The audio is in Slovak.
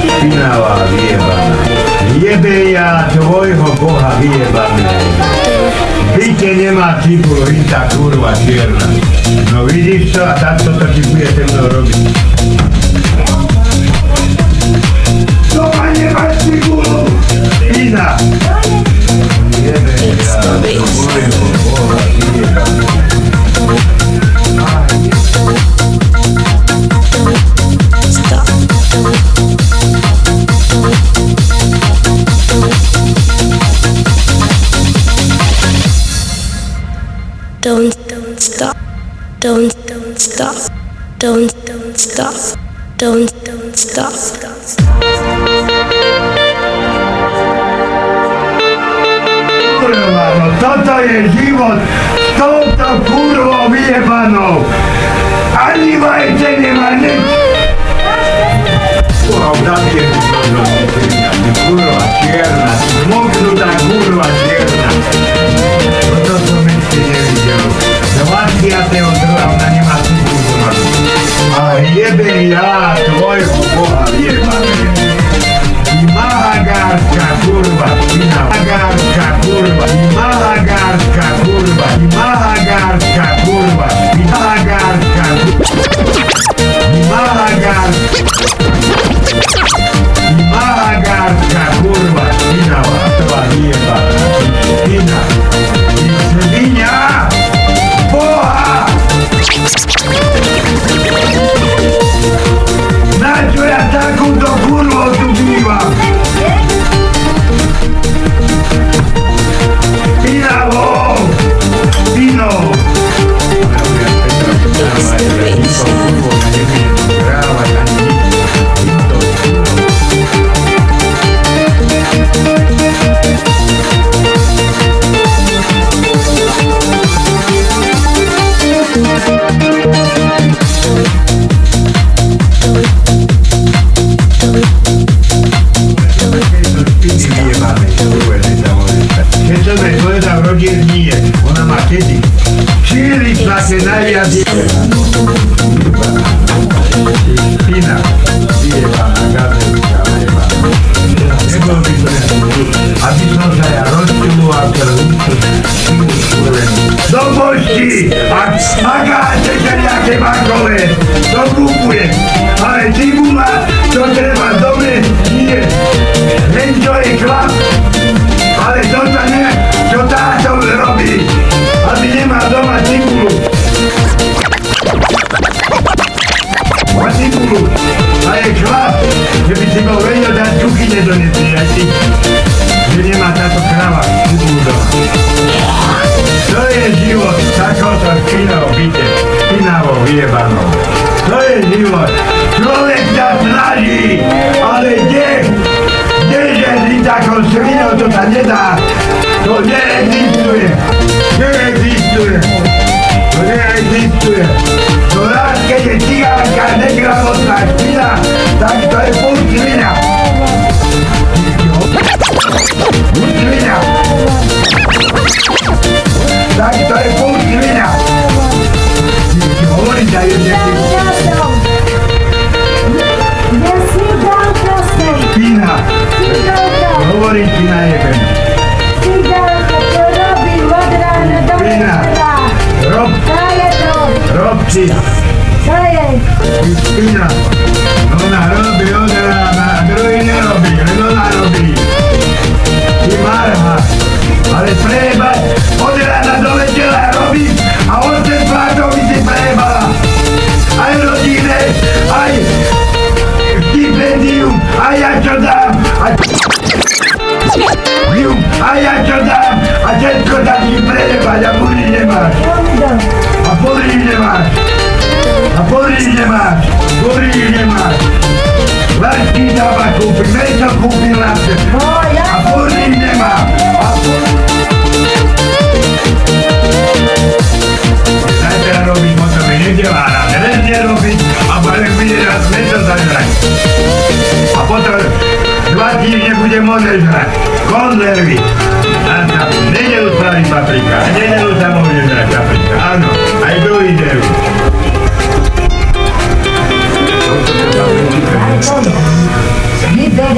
špinavá vyjebana. Jebe ja tvojho boha vyjebané. nie ma cipu, i ta kurwa sierna. No widzisz co, a tak to to dziękuję ze mną robi. don't don't stop don't don't stop don't don't stop don't don't stop, Kurwa, no co to jest żywot? Co to? Ani walce nie ma Türkiye'de oturulan benim asıl kurtulmam. Ahiyet beni ya, doğru. odiernie. Ona ma kiedy? Czyli platynaria wiewa. Pina wiewa na gazetka lewa. Tego widzę. A widzą, że ja rozpiłuję akronicę. Do mości! A smaga, te ziemniaki makowe! To kupuję. Ale ci guma, to trzeba že by si bol vedel dať kuchyne donesli, aj ty, že nemá táto krava cibulu doma. To je život takoto špinavo byte, špinavo vyjebanou. To je život. Človek sa snaží, ale kde? Kdeže si takou svinou to sa nedá? nemať a pudrík nemáš. A podrík nemáš. A podrík nemáš. Podrík nemáš. Vlastní dáva kúpi, meso kúpi láte. A podrík nemá. A podrík Zajtra teda robím o tebe, nedela rád, len nerobím a barek bude raz meso zažrať. A potom dva týždne bude môcť žrať. Konzervy. Anna, negli illustrati.